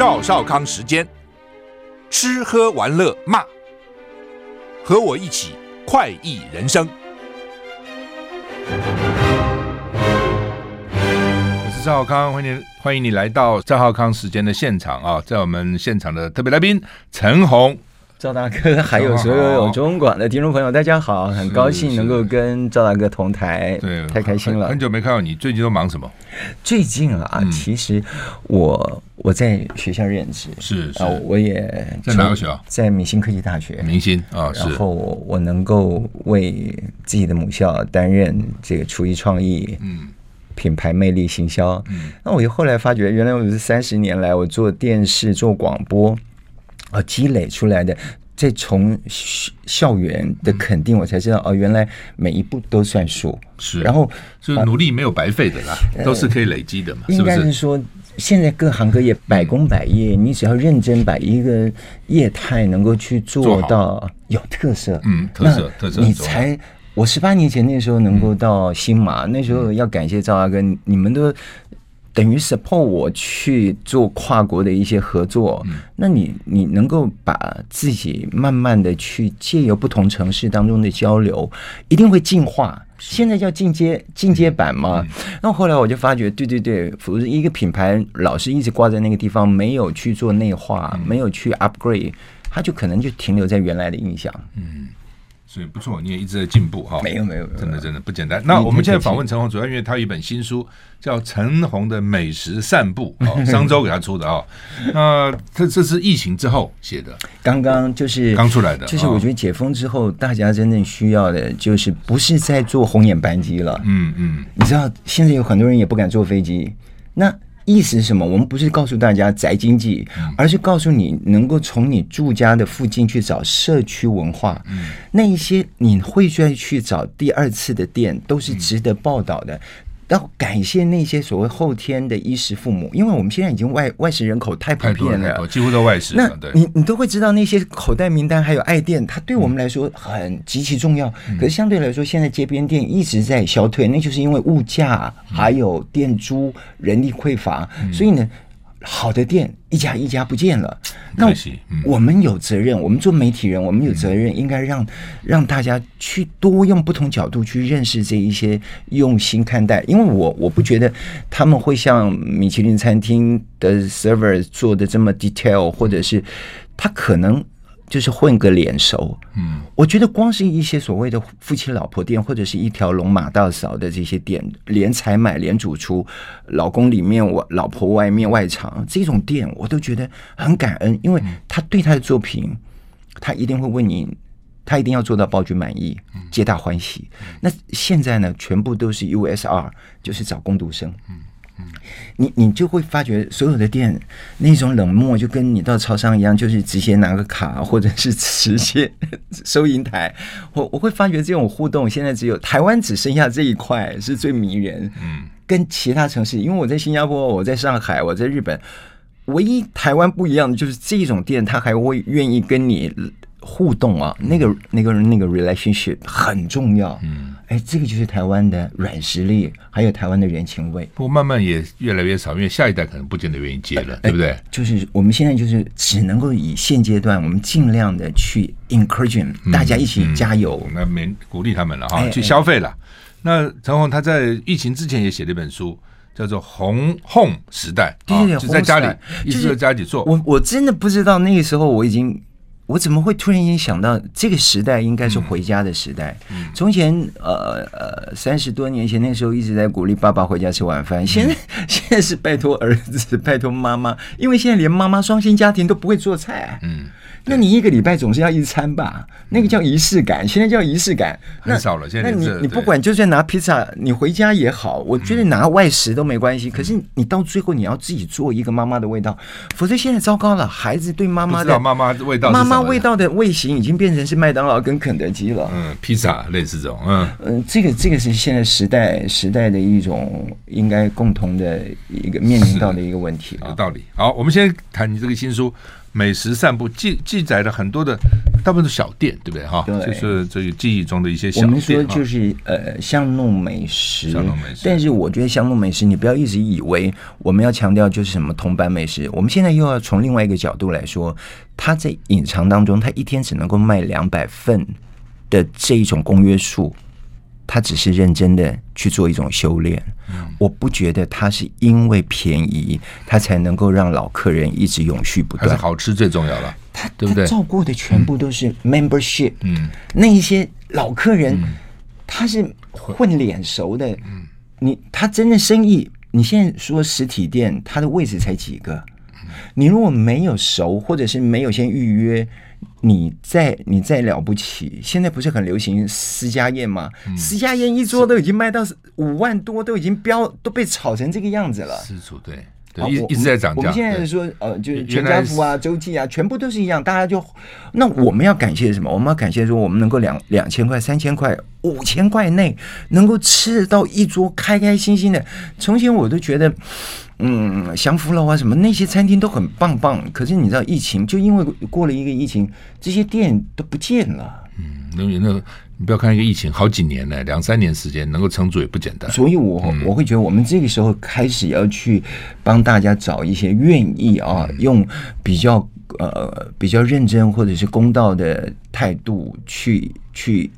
赵少康时间，吃喝玩乐骂，和我一起快意人生。我是赵少康，欢迎欢迎你来到赵少康时间的现场啊，在我们现场的特别来宾陈红。赵大哥，还有所有有中广的听众朋友，大家好，很高兴能够跟赵大哥同台，对，太开心了。很久没看到你，最近都忙什么？最近啊，嗯、其实我我在学校任职，是是，我也在哪个学校？在明星科技大学，明星啊，然后我能够为自己的母校担任这个厨艺创意，嗯，品牌魅力行销，嗯，那我又后来发觉，原来我是三十年来我做电视做广播。啊，积累出来的，再从校园的肯定，我才知道哦，原来每一步都算数。是，然后就努力没有白费的啦，都是可以累积的嘛。应该是说，现在各行各业百工百业，你只要认真把一个业态能够去做到有特色，嗯，特色特色，你才。我十八年前那时候能够到新马，那时候要感谢赵大哥，你们都。等于 support 我去做跨国的一些合作，嗯、那你你能够把自己慢慢的去借由不同城市当中的交流，一定会进化。现在叫进阶进阶版嘛。那、嗯、后来我就发觉，对对对，一个品牌老是一直挂在那个地方，没有去做内化，嗯、没有去 upgrade，它就可能就停留在原来的印象。嗯。所以不错，你也一直在进步哈。没有没有，真的真的不简单。那我们现在访问陈红，主要因为他有一本新书叫《陈红的美食散步》，哦，商周给他出的啊。那这这是疫情之后写的，刚刚就是刚出来的。就是我觉得解封之后，大家真正需要的就是不是在坐红眼班机了。嗯嗯，你知道现在有很多人也不敢坐飞机，那。意思是什么？我们不是告诉大家宅经济，而是告诉你能够从你住家的附近去找社区文化。那一些你会再去找第二次的店，都是值得报道的。要感谢那些所谓后天的衣食父母，因为我们现在已经外外食人口太普遍了，几乎都外食。那你你都会知道那些口袋名单还有爱店，它对我们来说很极其重要。可是相对来说，现在街边店一直在消退，那就是因为物价还有店租、人力匮乏，所以呢。好的店一家一家不见了，那我们有责任，我们做媒体人，我们有责任，应该让让大家去多用不同角度去认识这一些，用心看待。因为我我不觉得他们会像米其林餐厅的 server 做的这么 detail，或者是他可能。就是混个脸熟，嗯，我觉得光是一些所谓的夫妻老婆店，或者是一条龙马大嫂的这些店，连采买连主厨，老公里面我老婆外面外场这种店，我都觉得很感恩，因为他对他的作品，他一定会问你，他一定要做到包君满意，皆大欢喜。那现在呢，全部都是 USR，就是找工读生，嗯。你你就会发觉所有的店那种冷漠，就跟你到超商一样，就是直接拿个卡，或者是直接 收银台。我我会发觉这种互动，现在只有台湾只剩下这一块是最迷人。嗯，跟其他城市，因为我在新加坡，我在上海，我在日本，唯一台湾不一样的就是这种店，他还会愿意跟你。互动啊，那个、那个、那个 relationship 很重要。嗯，哎，这个就是台湾的软实力，还有台湾的人情味。不过慢慢也越来越少，因为下一代可能不见得愿意接了，对不对？就是我们现在就是只能够以现阶段，我们尽量的去 encourage 大家一起加油，那没鼓励他们了哈，去消费了。那陈红他在疫情之前也写了一本书，叫做《红 home 时代》，就在家里，一直在家里做。我我真的不知道那个时候我已经。我怎么会突然间想到这个时代应该是回家的时代？从前呃呃三十多年前那时候一直在鼓励爸爸回家吃晚饭，现在 现在是拜托儿子，拜托妈妈，因为现在连妈妈双薪家庭都不会做菜啊。嗯，那你一个礼拜总是要一餐吧？那个叫仪式感，现在叫仪式感很少了。现在那你你不管就算拿披萨，你回家也好，我觉得拿外食都没关系。可是你到最后你要自己做一个妈妈的味道，否则现在糟糕了，孩子对妈妈的妈妈味道，妈妈味道的味型已经变成是麦当劳跟肯德基了。嗯，披萨类似这种，嗯嗯，这个这个是现在时代时代的一种应该共同的一个面临到的一个问题。有道理。好，我们先谈你这个新书。美食散步记记载了很多的，大部分是小店，对不对哈？对，就是这个记忆中的一些小店。我们说就是呃巷弄美食，巷弄美食。但是我觉得巷弄美食，你不要一直以为我们要强调就是什么铜板美食。我们现在又要从另外一个角度来说，它在隐藏当中，它一天只能够卖两百份的这一种公约数。他只是认真的去做一种修炼，我不觉得他是因为便宜，他才能够让老客人一直永续不断。还是好吃最重要了，他对不对？他照顾的全部都是 membership，嗯，那一些老客人他是混脸熟的，嗯。你他真的生意，你现在说实体店，他的位置才几个？你如果没有熟，或者是没有先预约。你再你再了不起，现在不是很流行私家宴吗？嗯、私家宴一桌都已经卖到五万多，都已经标都被炒成这个样子了。私厨对，对，一一直在涨价。我们现在说呃，就是全家福啊、周记啊，全部都是一样。大家就那我们要感谢什么？我们要感谢说，我们能够两两千块、三千块、五千块内能够吃到一桌，开开心心的。从前我都觉得。嗯，祥福楼啊，什么那些餐厅都很棒棒。可是你知道，疫情就因为过了一个疫情，这些店都不见了。嗯，那那你不要看一个疫情，好几年呢，两三年时间能够撑住也不简单。所以我，我、会觉得，我们这个时候开始要去帮大家找一些愿意啊，嗯、用比较呃比较认真或者是公道的态度去去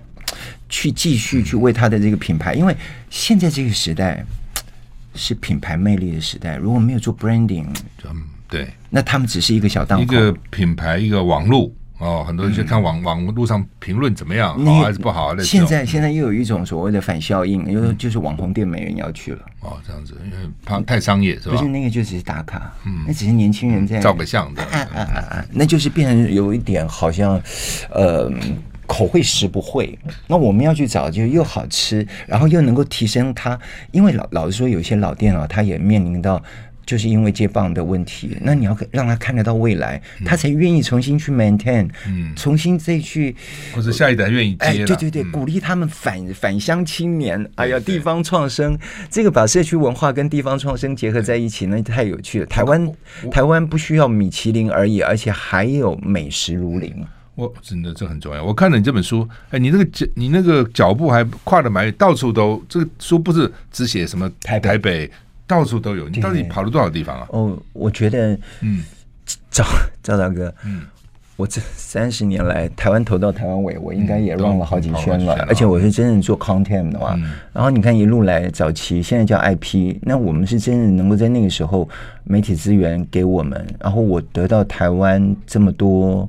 去继续去为他的这个品牌，因为现在这个时代。是品牌魅力的时代，如果没有做 branding，嗯，对，那他们只是一个小档口，一个品牌，一个网络哦，很多人去看网、嗯、网络上评论怎么样，好还是不好？现在现在又有一种所谓的反效应，又、嗯、就是网红店没人要去了哦，这样子，因为怕太商业是吧？不是那个就只是打卡，嗯，那只是年轻人在照个相的，啊啊啊啊，那就是变成有一点好像，呃。口会食不会，那我们要去找就又好吃，然后又能够提升它。因为老老实说，有些老店啊，它也面临到就是因为接棒的问题。那你要让他看得到未来，他才愿意重新去 maintain，嗯，重新再去，或者下一代愿意接。哎，对对对，鼓励他们返返乡青年。哎呀，地方创生，这个把社区文化跟地方创生结合在一起，那太有趣了。台湾台湾不需要米其林而已，而且还有美食如林。我真的这很重要。我看了你这本书，哎，你那个脚，你那个脚步还跨的蛮远，到处都。这个书不是只写什么台北，台北到处都有。你到底跑了多少地方啊？哦，我觉得，嗯，赵赵大哥，嗯，我这三十年来，台湾头到台湾尾，我应该也 run 了好几圈了。而且我是真正做 content 的嘛，然后你看一路来早期，现在叫 IP，那我们是真正能够在那个时候媒体资源给我们，然后我得到台湾这么多。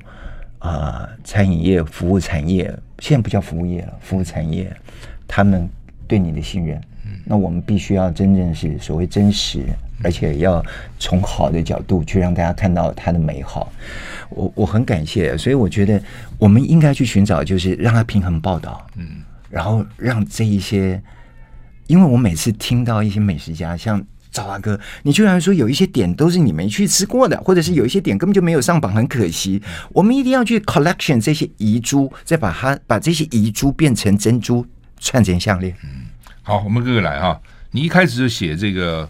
啊、呃，餐饮业、服务产业，现在不叫服务业了，服务产业，他们对你的信任，那我们必须要真正是所谓真实，而且要从好的角度去让大家看到它的美好。我我很感谢，所以我觉得我们应该去寻找，就是让它平衡报道，嗯，然后让这一些，因为我每次听到一些美食家像。赵大哥，你居然说有一些点都是你没去吃过的，或者是有一些点根本就没有上榜，很可惜。我们一定要去 collection 这些遗珠，再把它把这些遗珠变成珍珠，串成项链。嗯，好，我们各个来哈。你一开始就写这个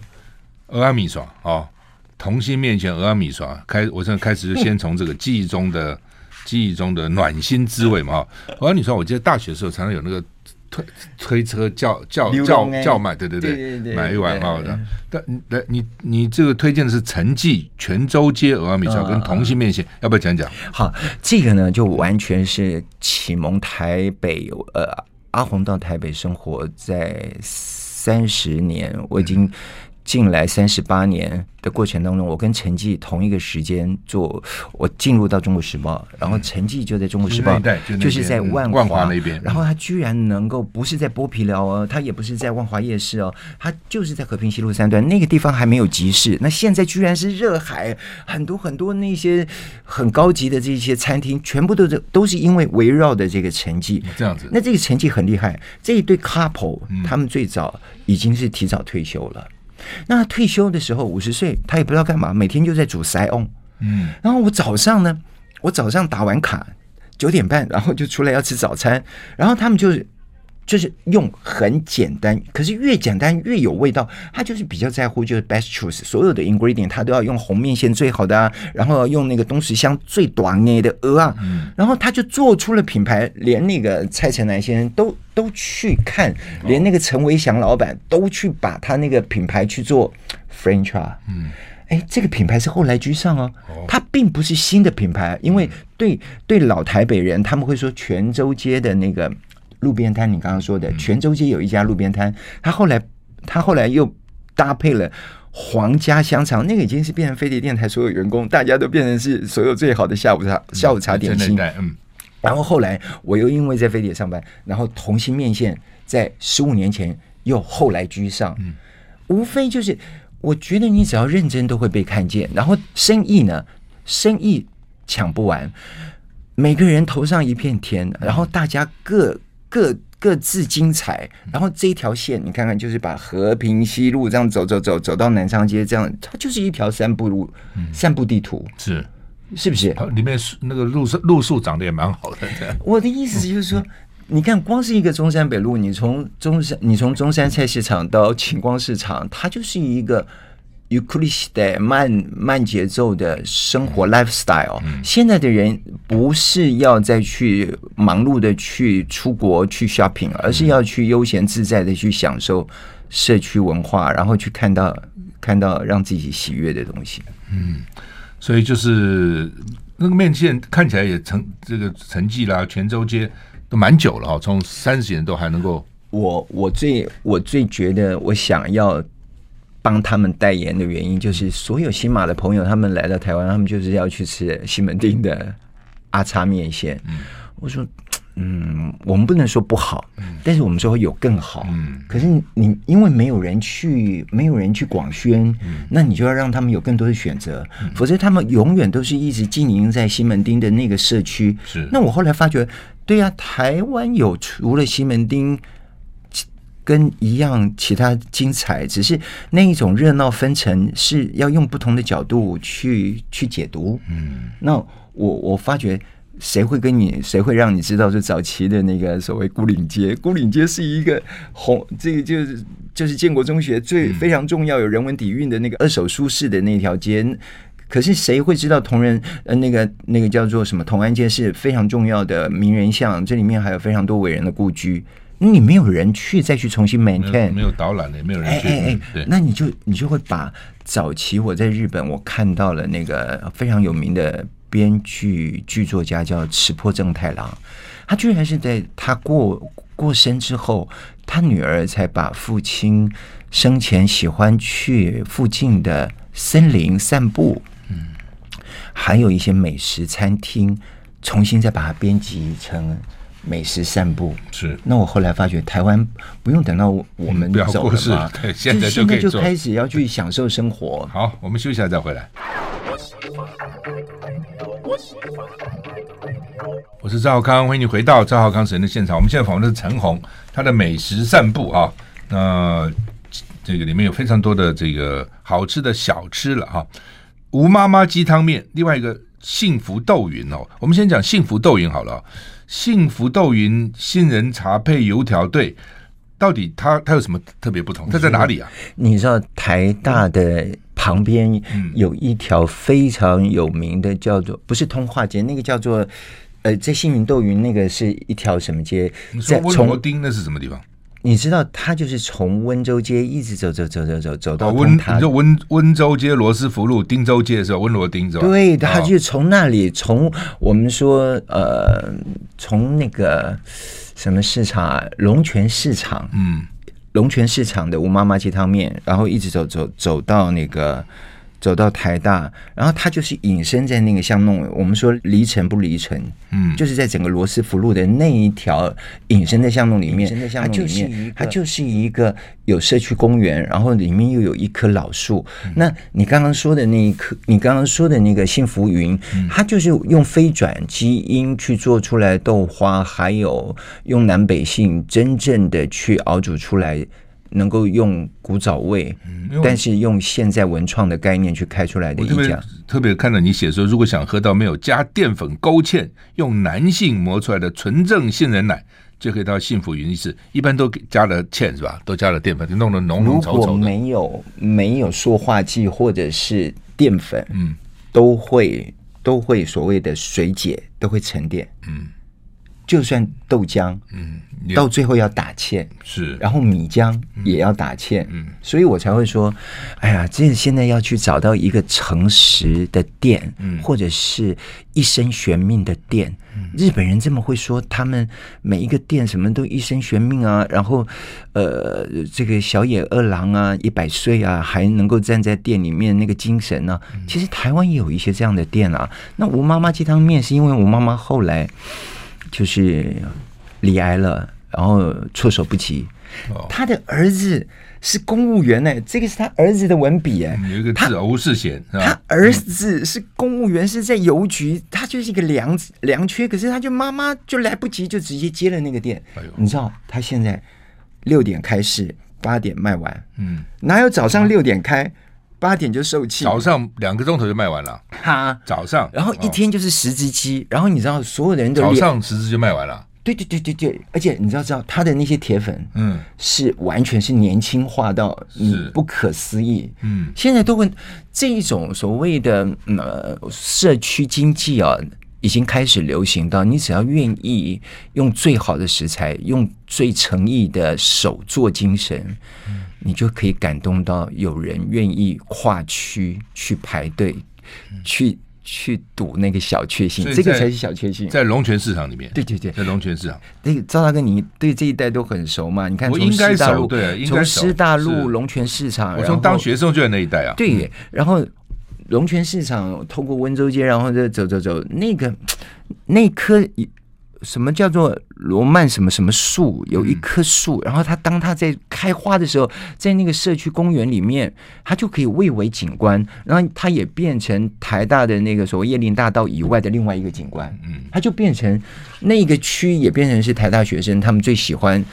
蚵仔面线啊，童心面线蚵仔面线，开我现在开始就先从这个记忆中的 记忆中的暖心滋味嘛。蚵仔面线，我记得大学的时候常常有那个。推推车叫叫叫叫卖，对对对，对对对买一碗好的。但来你你这个推荐的是陈记泉州街蚵仔面线跟同心面线，要不要讲讲？好，这个呢就完全是启蒙台北。呃，阿红到台北生活在三十年，我已经进来三十八年的过程当中，我跟陈记同一个时间做，我进入到《中国时报》，然后陈记就在《中国时报》，就是在万万华那边。然后他居然能够不是在剥皮寮哦，他也不是在万华夜市哦，他就是在和平西路三段那个地方还没有集市，那现在居然是热海，很多很多那些很高级的这些餐厅，全部都是都是因为围绕的这个陈记这样子。那这个陈记很厉害，这一对 couple 他们最早已经是提早退休了。那他退休的时候五十岁，他也不知道干嘛，每天就在煮塞翁。嗯，然后我早上呢，我早上打完卡九点半，然后就出来要吃早餐，然后他们就是。就是用很简单，可是越简单越有味道。他就是比较在乎，就是 best choice，所有的 ingredient 他都要用红面线最好的啊，然后用那个东石乡最短捏的鹅啊，然后他就做出了品牌，连那个蔡成南先生都都去看，连那个陈维祥老板都去把他那个品牌去做 franchise。嗯，哎，这个品牌是后来居上哦，它并不是新的品牌，因为对对老台北人他们会说泉州街的那个。路边摊，你刚刚说的泉州街有一家路边摊，他后来他后来又搭配了皇家香肠，那个已经是变成飞碟电台所有员工，大家都变成是所有最好的下午茶下午茶点心。嗯，然后后来我又因为在飞碟上班，然后同心面线在十五年前又后来居上。嗯，无非就是我觉得你只要认真都会被看见，然后生意呢，生意抢不完，每个人头上一片天，然后大家各。各各自精彩，然后这一条线你看看，就是把和平西路这样走走走走到南昌街，这样它就是一条散步路，散步地图是是不是？里面那个路树路树长得也蛮好的。我的意思就是说，你看光是一个中山北路，你从中山你从中山菜市场到晴光市场，它就是一个。尤克里斯的慢慢节奏的生活 lifestyle，现在的人不是要再去忙碌的去出国去 shopping，而是要去悠闲自在的去享受社区文化，然后去看到看到让自己喜悦的东西。嗯，所以就是那个面线看起来也成这个成绩啦，泉州街都蛮久了哈，从三十几年都还能够。我我最我最觉得我想要。帮他们代言的原因，就是所有新马的朋友，他们来到台湾，他们就是要去吃西门町的阿叉面线。我说，嗯，我们不能说不好，但是我们说会有更好。可是你因为没有人去，没有人去广宣，那你就要让他们有更多的选择，否则他们永远都是一直经营在西门町的那个社区。是。那我后来发觉，对呀，台湾有除了西门町。跟一样，其他精彩，只是那一种热闹纷呈，是要用不同的角度去去解读。嗯，那我我发觉，谁会跟你，谁会让你知道，就早期的那个所谓孤岭街，孤岭街是一个红，这个就是就是建国中学最非常重要有人文底蕴的那个二手书市的那条街。可是谁会知道同仁呃那个那个叫做什么同安街是非常重要的名人巷，这里面还有非常多伟人的故居。你没有人去再去重新 maintain，没有导览的，也没有人去。哎哎哎，那你就你就会把早期我在日本我看到了那个非常有名的编剧剧作家叫池坡正太郎，他居然是在他过过身之后，他女儿才把父亲生前喜欢去附近的森林散步，嗯，还有一些美食餐厅，重新再把它编辑成。美食散步是，那我后来发觉，台湾不用等到我们走了嘛，对，现在就可以就开始要去享受生活。好，我们休息一下再回来。我是赵浩康，欢迎你回到赵浩康时间的现场。我们现在访问的是陈红，他的美食散步啊，那这个里面有非常多的这个好吃的小吃了哈。吴妈妈鸡汤面，另外一个幸福豆云哦，我们先讲幸福豆云好了。幸福豆云杏仁茶配油条，对，到底它它有什么特别不同？它在哪里啊？你知道台大的旁边有一条非常有名的，叫做不是通化街，那个叫做呃，在幸福豆云那个是一条什么街？在温罗丁那是什么地方？你知道，他就是从温州街一直走走走走走走到温，你说温温州街、罗斯福路、汀州街是吧？温罗丁是吧？对，他就从那里，从我们说呃，从那个什么市场啊，龙泉市场，嗯，龙泉市场的吴妈妈鸡汤面，然后一直走走走到那个。走到台大，然后他就是隐身在那个巷弄。我们说离城不离城，嗯，就是在整个罗斯福路的那一条隐身的巷弄里面，它就是它就是一个有社区公园，然后里面又有一棵老树。嗯、那你刚刚说的那一棵，你刚刚说的那个幸福云，嗯、它就是用非转基因去做出来豆花，还有用南北杏真正的去熬煮出来。能够用古早味，但是用现在文创的概念去开出来的一家，特别看到你写说，如果想喝到没有加淀粉勾芡，用男性磨出来的纯正杏仁奶，就可以到幸福云一次。一般都加了芡是吧？都加了淀粉，就弄得浓浓稠稠的。如果没有没有塑化剂或者是淀粉，嗯，都会都会所谓的水解，都会沉淀，嗯。就算豆浆，嗯，到最后要打芡，是，然后米浆也要打芡，嗯，所以我才会说，哎呀，这现在要去找到一个诚实的店，嗯，或者是一生悬命的店，嗯，日本人这么会说，他们每一个店什么都一生悬命啊，然后，呃，这个小野二郎啊，一百岁啊，还能够站在店里面那个精神呢，啊，其实台湾也有一些这样的店啊。那吴妈妈鸡汤面是因为吴妈妈后来。就是罹癌了，然后措手不及。哦、他的儿子是公务员呢，这个是他儿子的文笔哎、嗯，有一个字吴世贤，他儿子是公务员，是在邮局，他就是一个良良缺，可是他就妈妈就来不及，就直接接了那个店。哎、你知道他现在六点开市，八点卖完，嗯，哪有早上六点开？八点就售罄，早上两个钟头就卖完了。哈，早上，然后一天就是十只鸡，哦、然后你知道所有的人都早上十只就卖完了。对对对对对，而且你知道知道他的那些铁粉，嗯，是完全是年轻化到你不可思议。嗯，现在都会这一种所谓的呃社区经济啊，已经开始流行到你只要愿意用最好的食材，用最诚意的手做精神。嗯你就可以感动到有人愿意跨区去排队，嗯、去去赌那个小确幸，这个才是小确幸。在龙泉市场里面，对对对，在龙泉市场。那个赵大哥，你对这一带都很熟嘛？你看，从师大路，对，从师大路龙泉市场，我从当学生就在那一带啊。对，然后龙泉市场透过温州街，然后再走走走，那个那棵。什么叫做罗曼什么什么树？有一棵树，然后它当它在开花的时候，在那个社区公园里面，它就可以蔚为景观，然后它也变成台大的那个所谓叶林大道以外的另外一个景观。嗯，它就变成那个区也变成是台大学生他们最喜欢。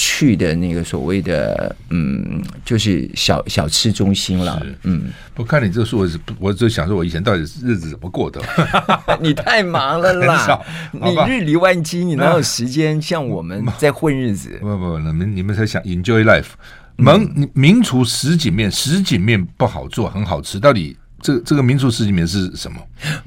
去的那个所谓的嗯，就是小小吃中心了。嗯，我看你这个书，我是我就想说，我以前到底日子怎么过的？你太忙了啦！你日理万机，你哪有时间像我们在混日子？不不不，你们你们才想 enjoy life。名名厨什锦面，什锦面不好做，很好吃，到底？这这个民族史里面是什么？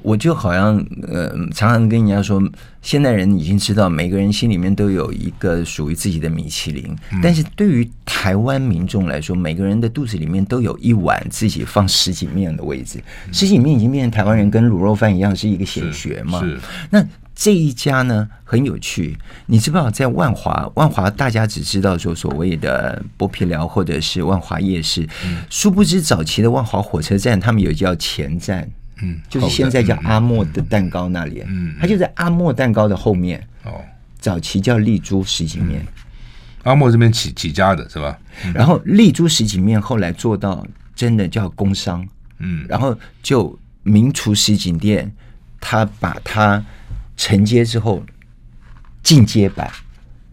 我就好像呃，常常跟人家说，现代人已经知道，每个人心里面都有一个属于自己的米其林。嗯、但是对于台湾民众来说，每个人的肚子里面都有一碗自己放十几面的位置。十几面已经变成台湾人跟卤肉饭一样，是一个显学嘛？那这一家呢，很有趣，你知不知道在万华？万华大家只知道说所谓的剥皮寮或者是万华夜市，嗯、殊不知早期的万华火车站，他们有叫前站，嗯，就是现在叫阿莫的蛋糕那里，嗯，它就在阿莫蛋糕的后面，哦，早期叫丽珠什锦面，阿莫这边起起家的是吧？嗯、然后丽珠什锦面后来做到真的叫工商，嗯，然后就名厨什锦店，他把它。承接之后进阶版，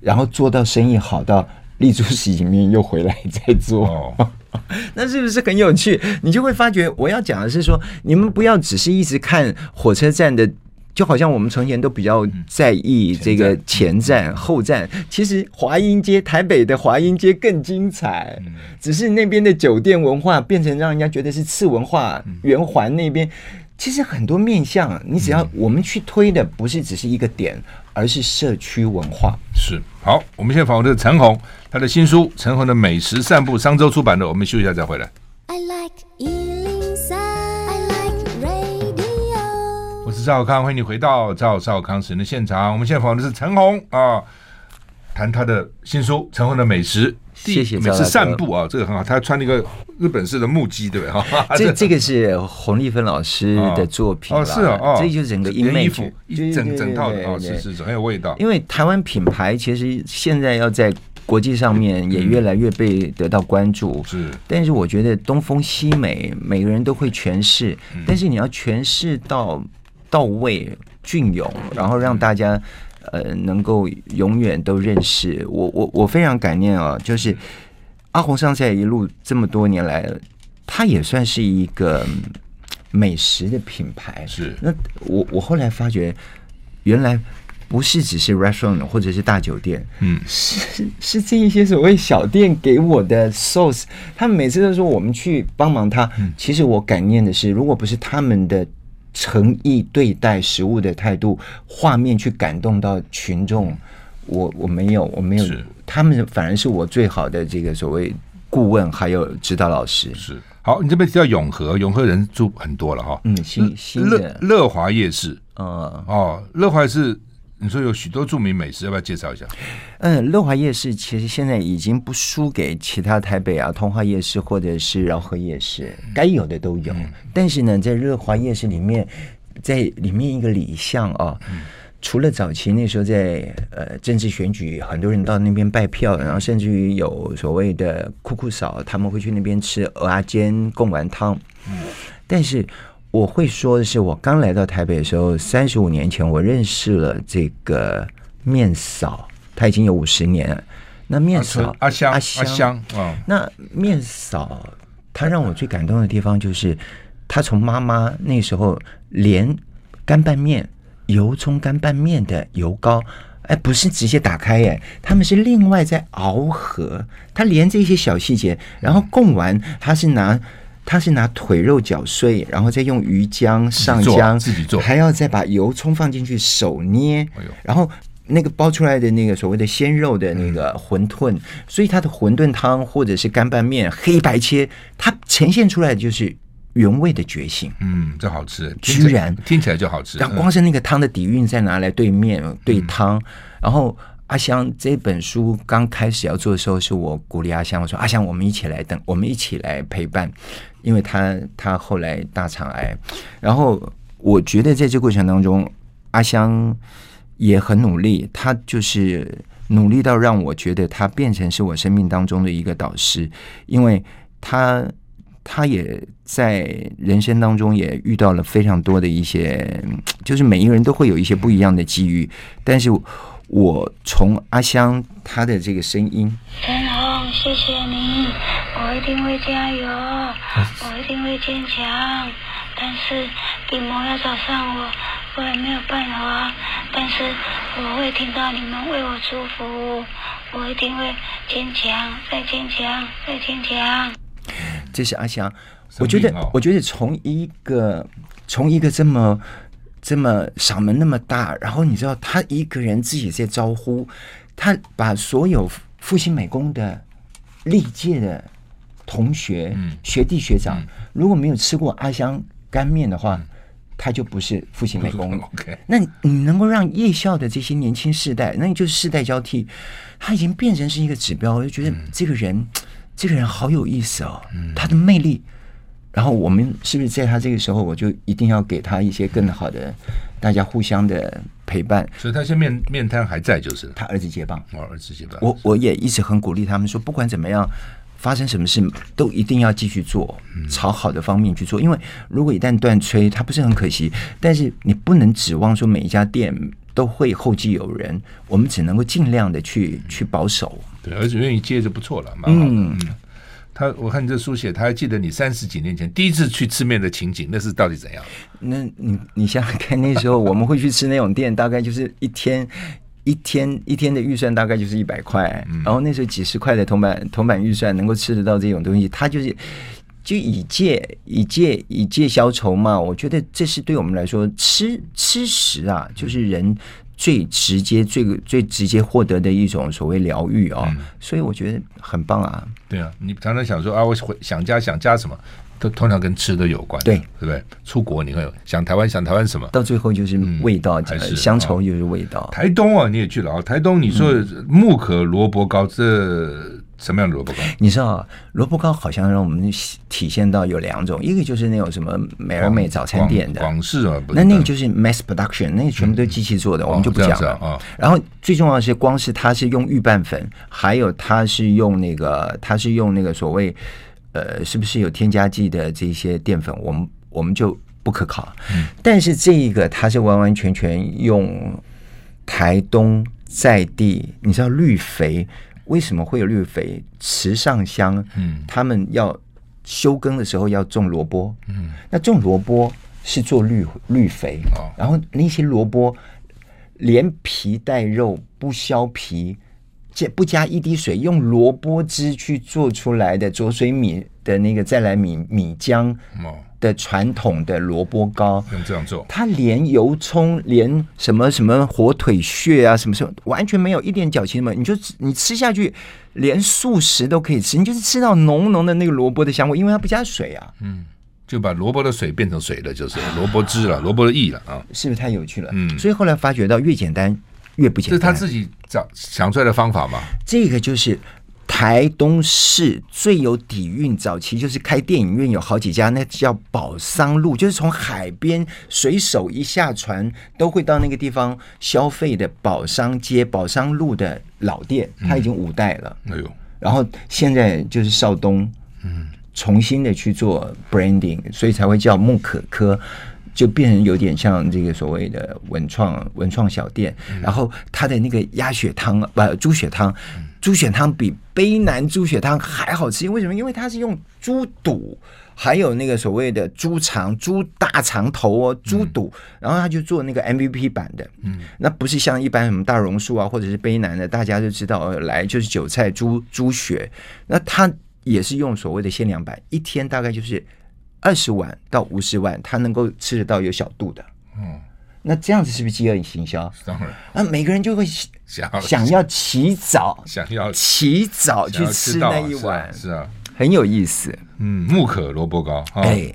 然后做到生意好到立足洗里面又回来再做，哦、那是不是很有趣？你就会发觉，我要讲的是说，你们不要只是一直看火车站的，就好像我们从前都比较在意这个前站后站。其实华阴街，台北的华阴街更精彩，只是那边的酒店文化变成让人家觉得是次文化，圆环那边。其实很多面向，你只要我们去推的，不是只是一个点，而是社区文化。是好，我们现在访问的是陈红，他的新书《陈红的美食散步》，商周出版的。我们休息一下再回来。I like 103, I like radio。我是赵少康，欢迎你回到赵少康时人的现场。我们现在访问的是陈红啊，谈他的新书《陈红的美食谢谢每次散步啊，这个很好。他穿那个日本式的木屐，对不对？哈，这这个是洪丽芬老师的作品哦，是哦，这就是整个衣服一整整套的哦，是是很有味道。因为台湾品牌其实现在要在国际上面也越来越被得到关注，是。但是我觉得东风西美每个人都会诠释，但是你要诠释到到位、隽永，然后让大家。呃，能够永远都认识我，我我非常感念啊！就是阿红上菜一路这么多年来，他也算是一个美食的品牌。是，那我我后来发觉，原来不是只是 restaurant 或者是大酒店，嗯，是是这一些所谓小店给我的 source。他们每次都说我们去帮忙他，其实我感念的是，如果不是他们的。诚意对待食物的态度，画面去感动到群众，我我没有，我没有，他们反而是我最好的这个所谓顾问，还有指导老师。是好，你这边提到永和，永和人住很多了哈。嗯，新新乐乐华夜市，嗯哦，乐华夜市。你说有许多著名美食，要不要介绍一下？嗯，乐华夜市其实现在已经不输给其他台北啊，通化夜市或者是饶河夜市，该有的都有。嗯、但是呢，在乐华夜市里面，在里面一个里巷啊，嗯、除了早期那时候在呃政治选举，很多人到那边拜票，然后甚至于有所谓的酷酷嫂，他们会去那边吃蚵仔煎、贡丸汤。嗯，但是。我会说的是，我刚来到台北的时候，三十五年前，我认识了这个面嫂，她已经有五十年了。那面嫂阿香阿香，阿香哦，那面嫂她让我最感动的地方就是，她从妈妈那时候连干拌面、油葱干拌面的油膏，哎，不是直接打开，哎，他们是另外在熬合，他连这些小细节，然后供完，他是拿。他是拿腿肉搅碎，然后再用鱼浆上浆，自己做，还要再把油葱放进去手捏，然后那个包出来的那个所谓的鲜肉的那个馄饨，所以它的馄饨汤或者是干拌面黑白切，它呈现出来的就是原味的觉醒。嗯，这好吃，居然听起来就好吃。然后光是那个汤的底蕴再拿来对面对汤，然后。阿香这本书刚开始要做的时候，是我鼓励阿香，我说：“阿香，我们一起来等，我们一起来陪伴。”因为他他后来大肠癌，然后我觉得在这过程当中，阿香也很努力，他就是努力到让我觉得他变成是我生命当中的一个导师，因为他他也在人生当中也遇到了非常多的一些，就是每一个人都会有一些不一样的机遇，但是。我从阿香她的这个声音，陈红，谢谢你，我一定会加油，我一定会坚强。但是病魔要找上我，我也没有办法。但是我会听到你们为我祝福，我一定会坚强，再坚强，再坚强。这是阿香，我觉得，我觉得从一个从一个这么。这么嗓门那么大，然后你知道他一个人自己在招呼，他把所有复兴美工的历届的同学、嗯、学弟学长，如果没有吃过阿香干面的话，嗯、他就不是复兴美工 了。那你能够让夜校的这些年轻世代，那你就是世代交替，他已经变成是一个指标，我就觉得这个人，嗯、这个人好有意思哦，嗯、他的魅力。然后我们是不是在他这个时候，我就一定要给他一些更好的，大家互相的陪伴。所以他现在面面瘫还在，就是他儿子接棒。我儿子接棒。我我也一直很鼓励他们说，不管怎么样，发生什么事都一定要继续做，朝好的方面去做。因为如果一旦断吹，它不是很可惜。但是你不能指望说每一家店都会后继有人，我们只能够尽量的去去保守。对，儿子愿意接就不错了，蛮好的。嗯。他，我看你这书写，他还记得你三十几年前第一次去吃面的情景，那是到底怎样？那你你想想看，那时候我们会去吃那种店，大概就是一天一天一天的预算大概就是一百块，然后那时候几十块的铜板铜板预算能够吃得到这种东西，他就是就以借以借以借消愁嘛。我觉得这是对我们来说吃吃食啊，就是人。最直接、最最直接获得的一种所谓疗愈啊，嗯、所以我觉得很棒啊。对啊，你常常想说啊，我回想家想家什么，都通常跟吃的有关。对，对不对？出国你会想台湾想台湾什么？到最后就是味道，嗯、是乡愁就是味道。台东啊，你也去了啊？台东你说木可萝卜糕，这什么样的萝卜糕？你知道，萝卜糕好像让我们体现到有两种，一个就是那种什么美而美早餐店的广式啊，那那个就是 mass production，那个全部都机器做的，嗯、我们就不讲了。啊哦、然后最重要的是，光是它是用预拌粉，还有它是用那个，它是用那个所谓呃，是不是有添加剂的这些淀粉，我们我们就不可考。嗯、但是这一个它是完完全全用台东在地，你知道绿肥。为什么会有绿肥？池上乡，嗯，他们要休耕的时候要种萝卜，嗯，那种萝卜是做绿绿肥，哦，然后那些萝卜连皮带肉不削皮，加不加一滴水，用萝卜汁去做出来的浊水米的那个再来米米浆，哦。的传统的萝卜糕用这样做，它连油葱，连什么什么火腿屑啊，什么什么完全没有一点矫情嘛？你就你吃下去，连素食都可以吃，你就是吃到浓浓的那个萝卜的香味，因为它不加水啊。嗯，就把萝卜的水变成水了，就是萝卜汁了，萝卜的意了啊，是不是太有趣了？嗯，所以后来发觉到越简单越不简单，这是他自己找想出来的方法嘛？这个就是。台东市最有底蕴，早期就是开电影院有好几家，那叫宝桑路，就是从海边水手一下船都会到那个地方消费的宝商街、宝商路的老店，它已经五代了。哎呦，然后现在就是少东，嗯，重新的去做 branding，所以才会叫木可可，就变成有点像这个所谓的文创文创小店。然后它的那个鸭血汤，不猪血汤。猪血汤比卑南猪血汤还好吃，为什么？因为它是用猪肚，还有那个所谓的猪肠、猪大肠头哦，猪肚，然后他就做那个 MVP 版的，嗯，那不是像一般什么大榕树啊，或者是卑南的，大家就知道来就是韭菜猪猪血，那他也是用所谓的限量版，一天大概就是二十碗到五十碗，他能够吃得到有小肚的，嗯。那这样子是不是饥饿营销？当然，那每个人就会想想要起早，想要起早去吃那一碗，是啊，很有意思。嗯，木可萝卜糕，哎，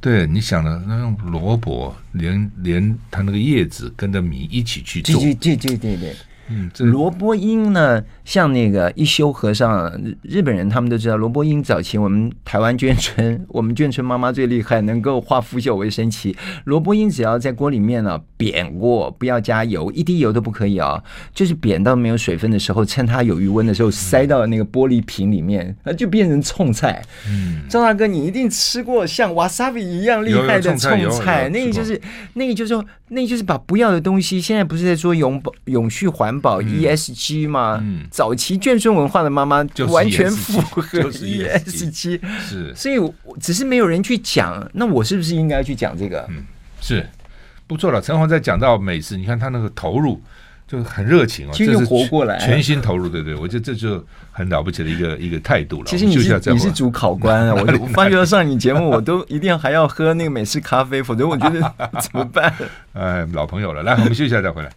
对，你想的那用萝卜，连连它那个叶子跟着米一起去做，对对对对对。嗯，萝卜缨呢，像那个一休和尚，日本人他们都知道，萝卜缨早期我们台湾眷村，我们眷村妈妈最厉害，能够化腐朽为神奇。萝卜缨只要在锅里面呢、啊、煸过，不要加油，一滴油都不可以啊，就是煸到没有水分的时候，趁它有余温的时候，塞到那个玻璃瓶里面，那就变成冲菜。嗯，赵大哥，你一定吃过像瓦萨比一样厉害的冲菜，那个就是那个就是那个就是把不要的东西，现在不是在说永永续环。保 ESG 嘛，嗯，早期眷村文化的妈妈完全符合 ESG，是，所以只是没有人去讲，那我是不是应该去讲这个？嗯，是不错了。陈红在讲到美食，你看他那个投入就很热情哦，其实活过来，全心投入，对对，我觉得这就很了不起的一个一个态度了。其实你是你是主考官啊，我 我发觉到上你节目，我都一定要还要喝那个美式咖啡，否则我觉得 怎么办？哎，老朋友了，来，我们休息一下再回来。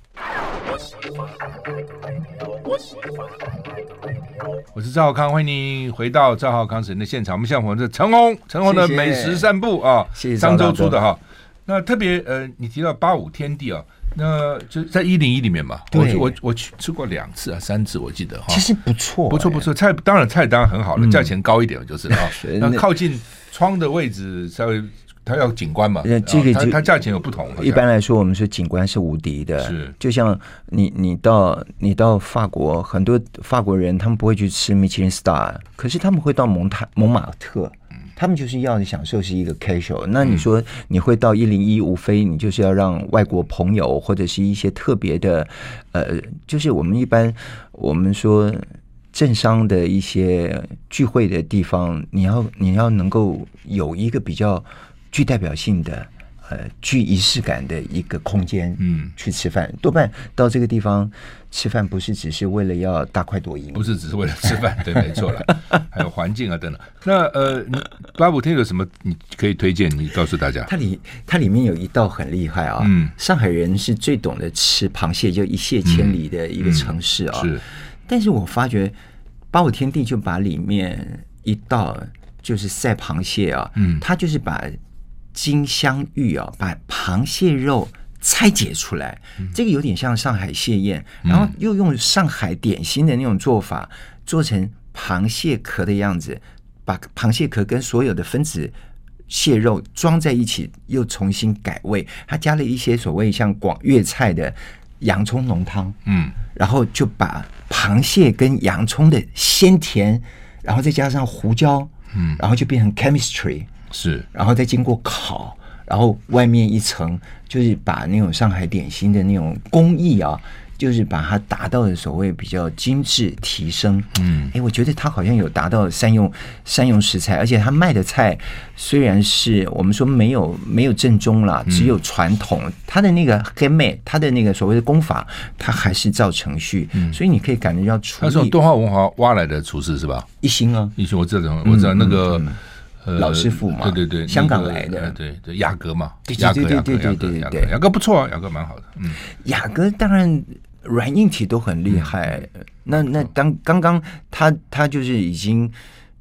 我是赵浩康，欢迎你回到赵浩康时间的现场。我们现在访问的陈红，陈红的美食散步啊，谢谢商周出的哈。那特别呃，你提到八五天地啊，那就在一零一里面嘛。对，我我我去吃过两次啊，三次我记得哈。其实不错，不错不错，菜当然菜当然很好了，价钱高一点就是啊。那靠近窗的位置稍微。它要景观嘛？这个它它价钱有不同。一般来说，我们说景观是无敌的。是，就像你你到你到法国，很多法国人他们不会去吃米其林 star，可是他们会到蒙塔蒙马特，他们就是要享受是一个 casual。那你说你会到一零一，无非你就是要让外国朋友或者是一些特别的，呃，就是我们一般我们说政商的一些聚会的地方，你要你要能够有一个比较。具代表性的，呃，具仪式感的一个空间，嗯，去吃饭，多半到这个地方吃饭，不是只是为了要大快朵颐，不是只是为了吃饭，对，没错了，还有环境啊等等。那呃，八五天有什么你可以推荐？你告诉大家，它里它里面有一道很厉害啊，嗯，上海人是最懂得吃螃蟹，就一泻千里的一个城市啊，是。但是我发觉八五天地就把里面一道就是赛螃蟹啊，嗯，它就是把。金镶玉啊，把螃蟹肉拆解出来，这个有点像上海蟹宴，然后又用上海点心的那种做法，做成螃蟹壳的样子，把螃蟹壳跟所有的分子蟹肉装在一起，又重新改味。他加了一些所谓像广粤菜的洋葱浓汤，嗯，然后就把螃蟹跟洋葱的鲜甜，然后再加上胡椒，嗯，然后就变成 chemistry，是，然后再经过烤，然后外面一层就是把那种上海点心的那种工艺啊。就是把它达到的所谓比较精致提升，嗯，哎，我觉得他好像有达到善用善用食材，而且他卖的菜虽然是我们说没有没有正宗了，只有传统，他的那个黑妹，他的那个所谓的功法，他还是照程序，所以你可以感觉到厨艺。他是东华文化挖来的厨师是吧？一星啊，一星，我知道，我知道那个呃老师傅嘛，对对对，香港来的，对对，雅阁嘛，雅阁，对对对对对对，雅阁不错啊，雅阁蛮好的，嗯，雅阁当然。软硬体都很厉害，嗯、那那当刚刚他他就是已经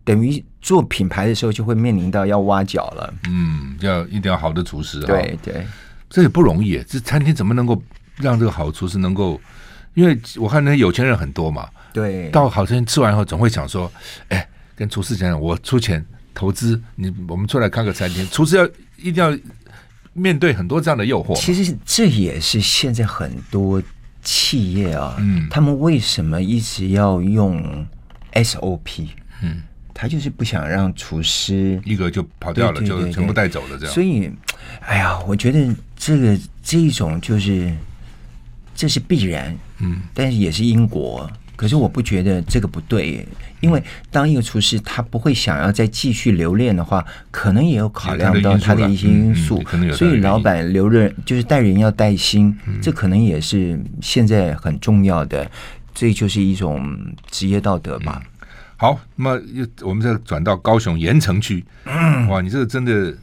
等于做品牌的时候，就会面临到要挖角了。嗯，要一定要好的厨师啊。对对，这也不容易。这餐厅怎么能够让这个好厨师能够？因为我看那些有钱人很多嘛。对。到好餐厅吃完以后，总会想说：“哎，跟厨师讲讲，我出钱投资，你我们出来开个餐厅，厨师要一定要面对很多这样的诱惑。”其实这也是现在很多。企业啊，嗯，他们为什么一直要用 SOP？嗯，他就是不想让厨师一个就跑掉了，就全部带走了这样。所以，哎呀，我觉得这个这一种就是这是必然，嗯，但是也是因果。可是我不觉得这个不对，因为当一个厨师他不会想要再继续留恋的话，可能也有考量到他的一些因素。所以老板留任就是带人要带心，这可能也是现在很重要的。这就是一种职业道德吧。好，那么又我们再转到高雄盐城区，哇，你这个真的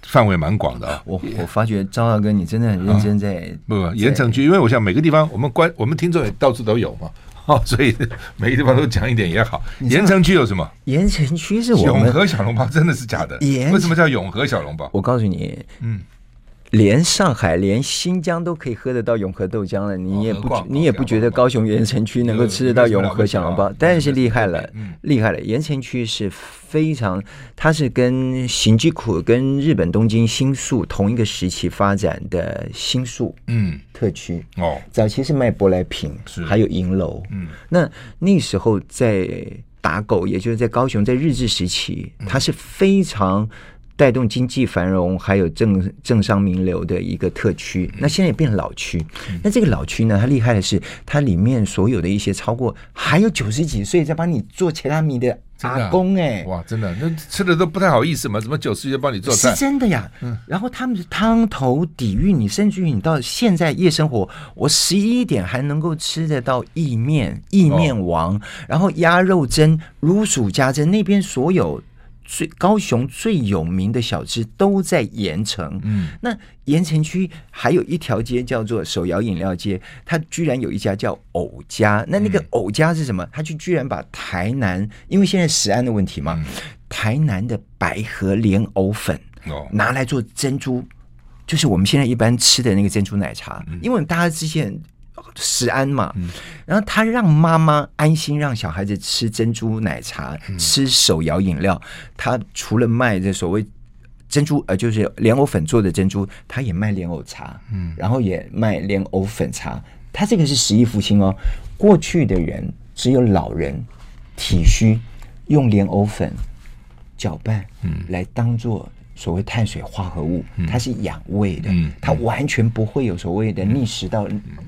范围蛮广的啊！我我发觉张大哥你真的很认真在不不盐城区，因为我想每个地方我们关我们听众也到处都有嘛。哦，所以每个地方都讲一点也好。盐城区有什么？盐城区是我们永和小笼包，真的是假的？为什么叫永和小笼包？我告诉你，嗯，连上海、连新疆都可以喝得到永和豆浆了，你也不你也不觉得高雄盐城区能够吃得到永和小笼包？但是厉害了，厉害了！盐城区是非常，它是跟行吉苦跟日本东京新宿同一个时期发展的新宿，嗯。特区哦，早期是卖舶来品，还有银楼。嗯，那那时候在打狗，也就是在高雄，在日治时期，它是非常带动经济繁荣，还有政政商名流的一个特区。那现在也变老区。那这个老区呢，它厉害的是，它里面所有的一些超过还有九十几岁在帮你做切拉米的。阿公哎、欸，哇，真的，那吃的都不太好意思嘛，怎么九十岁帮你做菜？是真的呀。嗯，然后他们是汤头底蕴，你甚至于你到现在夜生活，我十一点还能够吃得到意面，意面王，哦、然后鸭肉蒸如数家珍，那边所有。最高雄最有名的小吃都在盐城，嗯，那盐城区还有一条街叫做手摇饮料街，它居然有一家叫藕家，那那个藕家是什么？它就居然把台南，因为现在食安的问题嘛，台南的白河莲藕粉拿来做珍珠，就是我们现在一般吃的那个珍珠奶茶，因为大家之前。食安嘛，然后他让妈妈安心让小孩子吃珍珠奶茶，吃手摇饮料。他除了卖这所谓珍珠，呃，就是莲藕粉做的珍珠，他也卖莲藕茶，嗯，然后也卖莲藕粉茶。他这个是食艺复兴哦。过去的人只有老人体虚，用莲藕粉搅拌，嗯，来当做。所谓碳水化合物，它是养胃的，它完全不会有所谓的逆食道，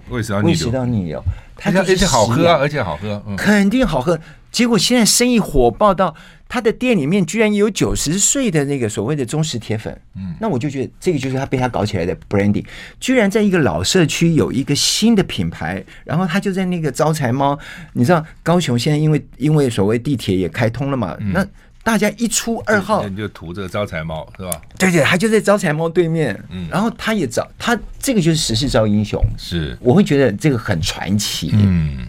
胃食道逆食道逆流。它而且好喝啊，而且好喝，肯定好喝。结果现在生意火爆到他的店里面，居然有九十岁的那个所谓的忠实铁粉。嗯，那我就觉得这个就是他被他搞起来的 branding，居然在一个老社区有一个新的品牌，然后他就在那个招财猫。你知道高雄现在因为因为所谓地铁也开通了嘛，那。大家一出二号，你就涂这个招财猫是吧？对对，他就在招财猫对面。嗯，然后他也找他，这个就是时势造英雄。是，我会觉得这个很传奇。嗯，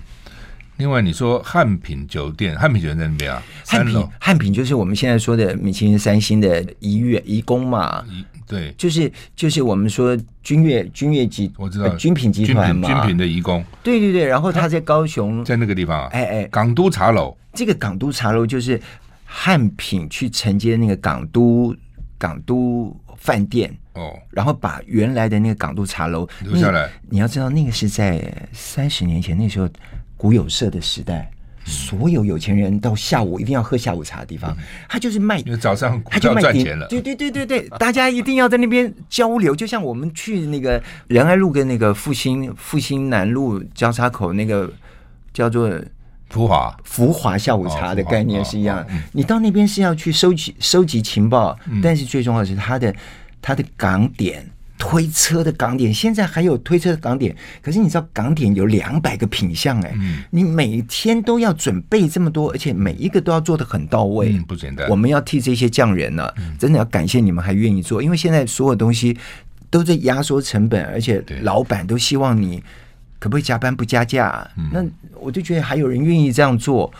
另外，你说汉品酒店，汉品酒店在那边啊？汉品，汉品就是我们现在说的米其林三星的怡悦怡宫嘛。对，就是就是我们说君悦君悦集，我知道、呃、君品集团嘛，君品的颐宫。对对对，然后他在高雄，在那个地方啊，哎哎，港都茶楼。这个港都茶楼就是汉品去承接那个港都港都饭店哦，然后把原来的那个港都茶楼留下来。你要知道，那个是在三十年前，那时候古有社的时代。所有有钱人到下午一定要喝下午茶的地方，他就是卖，早上他就卖赚钱了。对对对对对，大家一定要在那边交流，就像我们去那个仁爱路跟那个复兴复兴南路交叉口那个叫做福华福华下午茶的概念是一样。你到那边是要去收集收集情报，但是最重要的是它的它的港点。推车的港点，现在还有推车的港点，可是你知道港点有两百个品相哎，嗯、你每天都要准备这么多，而且每一个都要做的很到位，嗯，不简单。我们要替这些匠人呢、啊，嗯、真的要感谢你们还愿意做，因为现在所有东西都在压缩成本，而且老板都希望你可不可以加班不加价，嗯、那我就觉得还有人愿意这样做。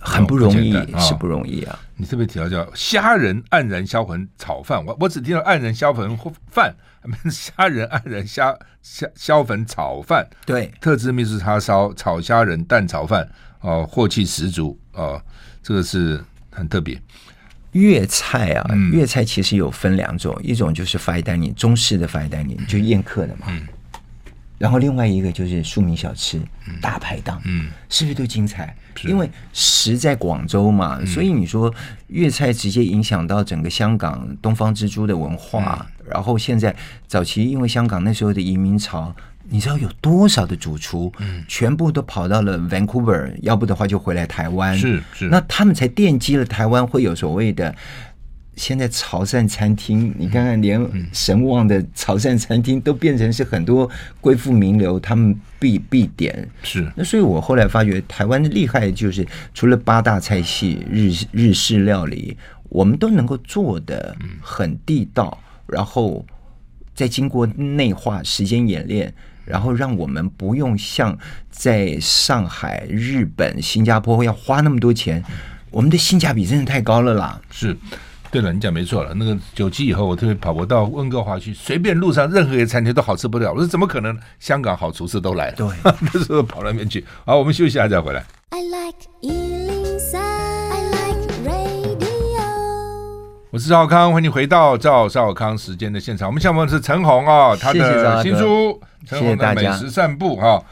很不容易，是不容易啊！你特别提到叫虾仁黯然销魂炒饭，我我只听到黯然销魂饭，虾仁黯然虾虾销魂炒饭，对，特制秘制叉烧炒虾仁蛋炒饭，哦，镬气十足哦，这个是很特别。粤菜啊，粤菜其实有分两种，嗯、一种就是 fine dining 中式的 fine dining 就宴客的嘛。嗯然后另外一个就是庶民小吃、嗯、大排档，嗯，是不是都精彩？因为食在广州嘛，嗯、所以你说粤菜直接影响到整个香港东方之珠的文化。嗯、然后现在早期因为香港那时候的移民潮，你知道有多少的主厨，嗯，全部都跑到了 Vancouver，要不的话就回来台湾，是是，那他们才奠基了台湾会有所谓的。现在潮汕餐厅，你看看，连神旺的潮汕餐厅都变成是很多贵妇名流他们必必点。是，那所以我后来发觉，台湾的厉害就是除了八大菜系、日日式料理，我们都能够做的很地道，然后再经过内化、时间演练，然后让我们不用像在上海、日本、新加坡要花那么多钱，我们的性价比真的太高了啦。是。对了，你讲没错了。那个九七以后，我特别跑我到温哥华去，随便路上任何一个餐厅都好吃不了。我说怎么可能？香港好厨师都来了。对，那时候跑那边去。好，我们休息一下再回来。I like 103, I like radio。我是赵少康，欢迎你回到赵少康时间的现场。我们下面是陈红啊，他的新书《陈红的美食散步》哈。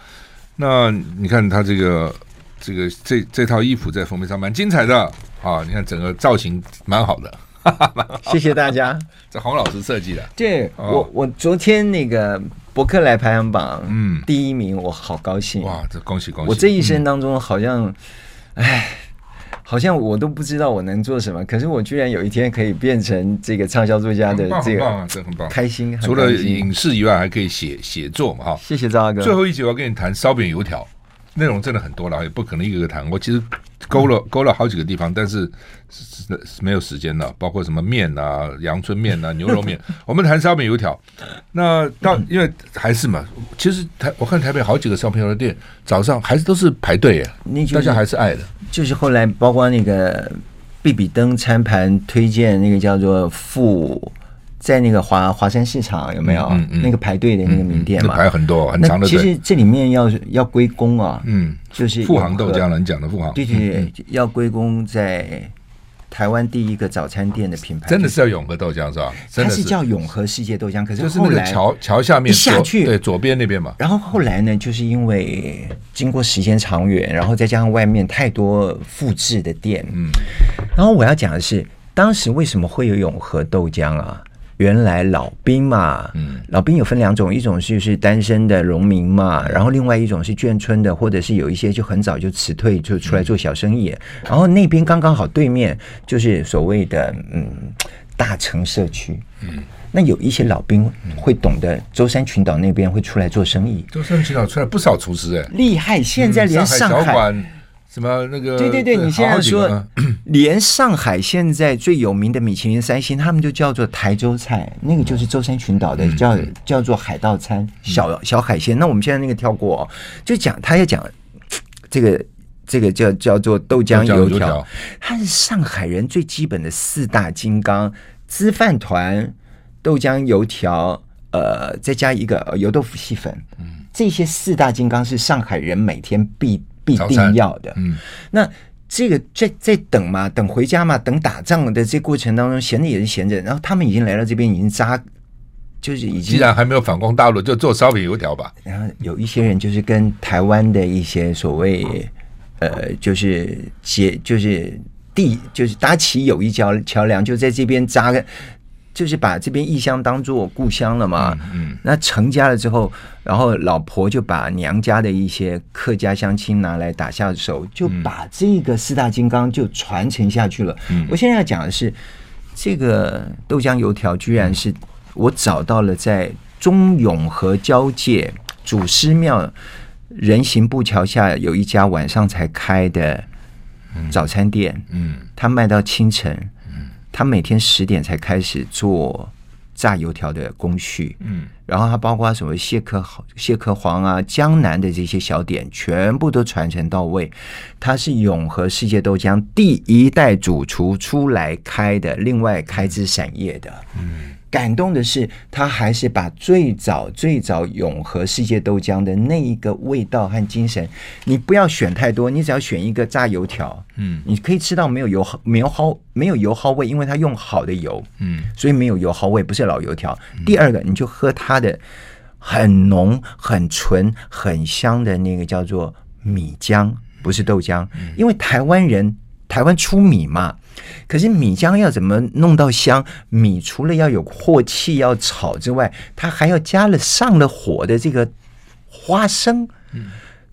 那你看他这个这个这这套衣服在封面上蛮精彩的啊，你看整个造型蛮好的。谢谢大家，这洪老师设计的。对我，我昨天那个博客来排行榜，嗯，第一名，我好高兴。哇，这恭喜恭喜！我这一生当中好像，哎，好像我都不知道我能做什么，可是我居然有一天可以变成这个畅销作家的这个，很棒啊，这很棒，开心。除了影视以外，还可以写写作嘛，哈。谢谢赵大哥。最后一集我要跟你谈烧饼油条。内容真的很多了，也不可能一个个谈。我其实勾了勾了好几个地方，但是是没有时间了。包括什么面啊、阳春面啊、牛肉面。我们谈烧饼油条。那到因为还是嘛，其实台我看台北好几个烧饼油条店，早上还是都是排队耶，大家还是爱的。就是后来包括那个必比登餐盘推荐那个叫做富。在那个华华山市场有没有、嗯嗯、那个排队的那个名店嘛？排很多很长的队。其实这里面要要归功啊，嗯，就是富航豆浆了，你讲的富航，对对对，要归功在台湾第一个早餐店的品牌，真的是叫永和豆浆是吧？它是叫永和世界豆浆，可是就是那个桥桥下面下去对左边那边嘛。然后后来呢，就是因为经过时间长远，然后再加上外面太多复制的店，嗯，然后我要讲的是，当时为什么会有永和豆浆啊？原来老兵嘛，嗯，老兵有分两种，一种就是单身的农民嘛，然后另外一种是眷村的，或者是有一些就很早就辞退，就出来做小生意。然后那边刚刚好对面就是所谓的嗯大城社区，嗯，那有一些老兵会懂得舟山群岛那边会出来做生意，舟山群岛出来不少厨师哎，厉害！现在连上海。什么那个？对对对，你现在说，连上海现在最有名的米其林三星，他们就叫做台州菜，那个就是舟山群岛的，叫叫做海盗餐，小小海鲜。那我们现在那个跳过，哦就讲他要讲这个这个叫叫做豆浆油条，它是上海人最基本的四大金刚：汁饭团、豆浆油条，呃，再加一个油豆腐细粉。嗯，这些四大金刚是上海人每天必必定要的。嗯，那。这个在在等嘛，等回家嘛，等打仗的这过程当中，闲着也是闲着。然后他们已经来到这边，已经扎，就是已经。既然还没有反攻大陆，就做烧饼油条吧。然后有一些人就是跟台湾的一些所谓，呃，就是结，就是地，就是搭起友谊桥桥梁，就在这边扎个。就是把这边异乡当做故乡了嘛，嗯，嗯，那成家了之后，然后老婆就把娘家的一些客家乡亲拿来打下手，就把这个四大金刚就传承下去了。嗯，我现在要讲的是，这个豆浆油条居然是我找到了在中永和交界祖师庙人行步桥下有一家晚上才开的早餐店，嗯，他卖到清晨。他每天十点才开始做炸油条的工序，嗯，然后他包括什么蟹壳蟹壳黄啊、江南的这些小点，全部都传承到位。他是永和世界豆浆第一代主厨出来开的，另外开枝散叶的，嗯。感动的是，他还是把最早最早永和世界豆浆的那一个味道和精神，你不要选太多，你只要选一个炸油条，嗯，你可以吃到没有油耗、没有耗、没有油耗味，因为它用好的油，嗯，所以没有油耗味，不是老油条。第二个，你就喝它的很浓、很纯、很香的那个叫做米浆，不是豆浆，因为台湾人。台湾出米嘛，可是米浆要怎么弄到香？米除了要有镬气要炒之外，它还要加了上了火的这个花生，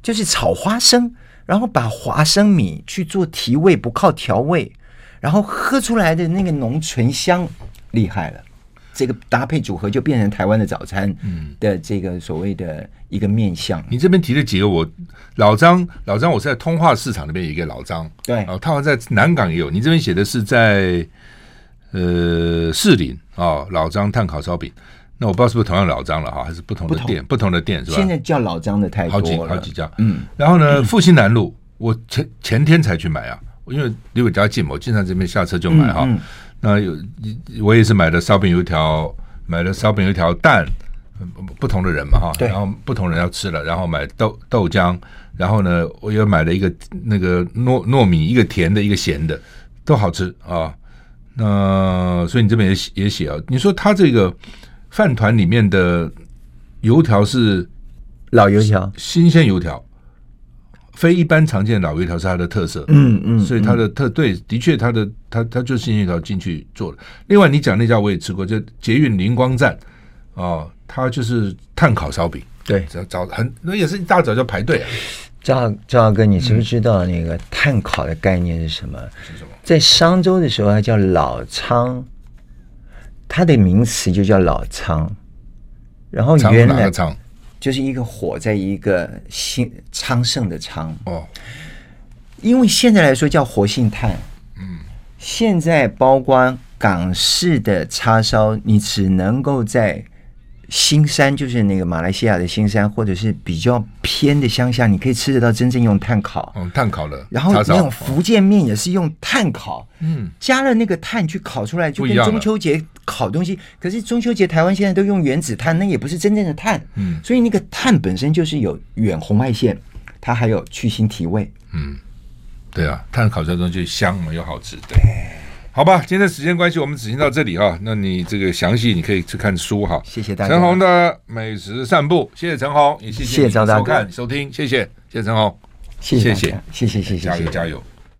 就是炒花生，然后把花生米去做提味，不靠调味，然后喝出来的那个浓醇香厉害了。这个搭配组合就变成台湾的早餐的这个所谓的一个面向。嗯、你这边提的几个，我老张老张，我是在通化市场那边有一个老张，对，哦，他好像在南港也有。你这边写的是在呃士林啊、哦，老张炭烤烧饼。那我不知道是不是同样老张了哈，还是不同的店，不同，的店是吧？现在叫老张的太多了，好几好几家。嗯，然后呢，复兴南路，我前前天才去买啊，因为离我家近嘛，我经常这边下车就买哈。嗯嗯那有，我也是买的烧饼油条，买了烧饼油条蛋，不同的人嘛哈，然后不同人要吃了，然后买豆豆浆，然后呢，我又买了一个那个糯糯米，一个甜的，一个咸的，都好吃啊。那所以你这边也写也写啊，你说他这个饭团里面的油条是老油条，新鲜油条。非一般常见的老油条是它的特色，嗯嗯，所以它的特对，的确它的它它就是新油条进去做的。另外，你讲那家我也吃过，就捷运灵光站哦，它就是炭烤烧饼，对，早早很那也是一大早就排队啊。赵赵哥，你知不知道那个碳烤的概念是什么？是什么？在商周的时候，它叫老仓，它的名词就叫老仓，然后原来。就是一个火，在一个兴昌盛的昌。哦，因为现在来说叫活性炭，嗯，现在包括港式的叉烧，你只能够在新山，就是那个马来西亚的新山，或者是比较偏的乡下，你可以吃得到真正用炭烤，嗯，炭烤的，然后那种福建面也是用炭烤，嗯，加了那个炭去烤出来，就跟中秋节。烤东西，可是中秋节台湾现在都用原子碳，那也不是真正的碳。嗯，所以那个碳本身就是有远红外线，它还有去腥提味。嗯，对啊，碳烤出来的东西香嘛，又好吃。对，好吧，今天的时间关系，我们只行到这里啊。那你这个详细你可以去看书哈。谢谢大家。陈红的美食散步，谢谢陈红，也谢谢你收看收听，谢谢谢谢陈红，谢谢谢谢谢谢谢谢，加油加油。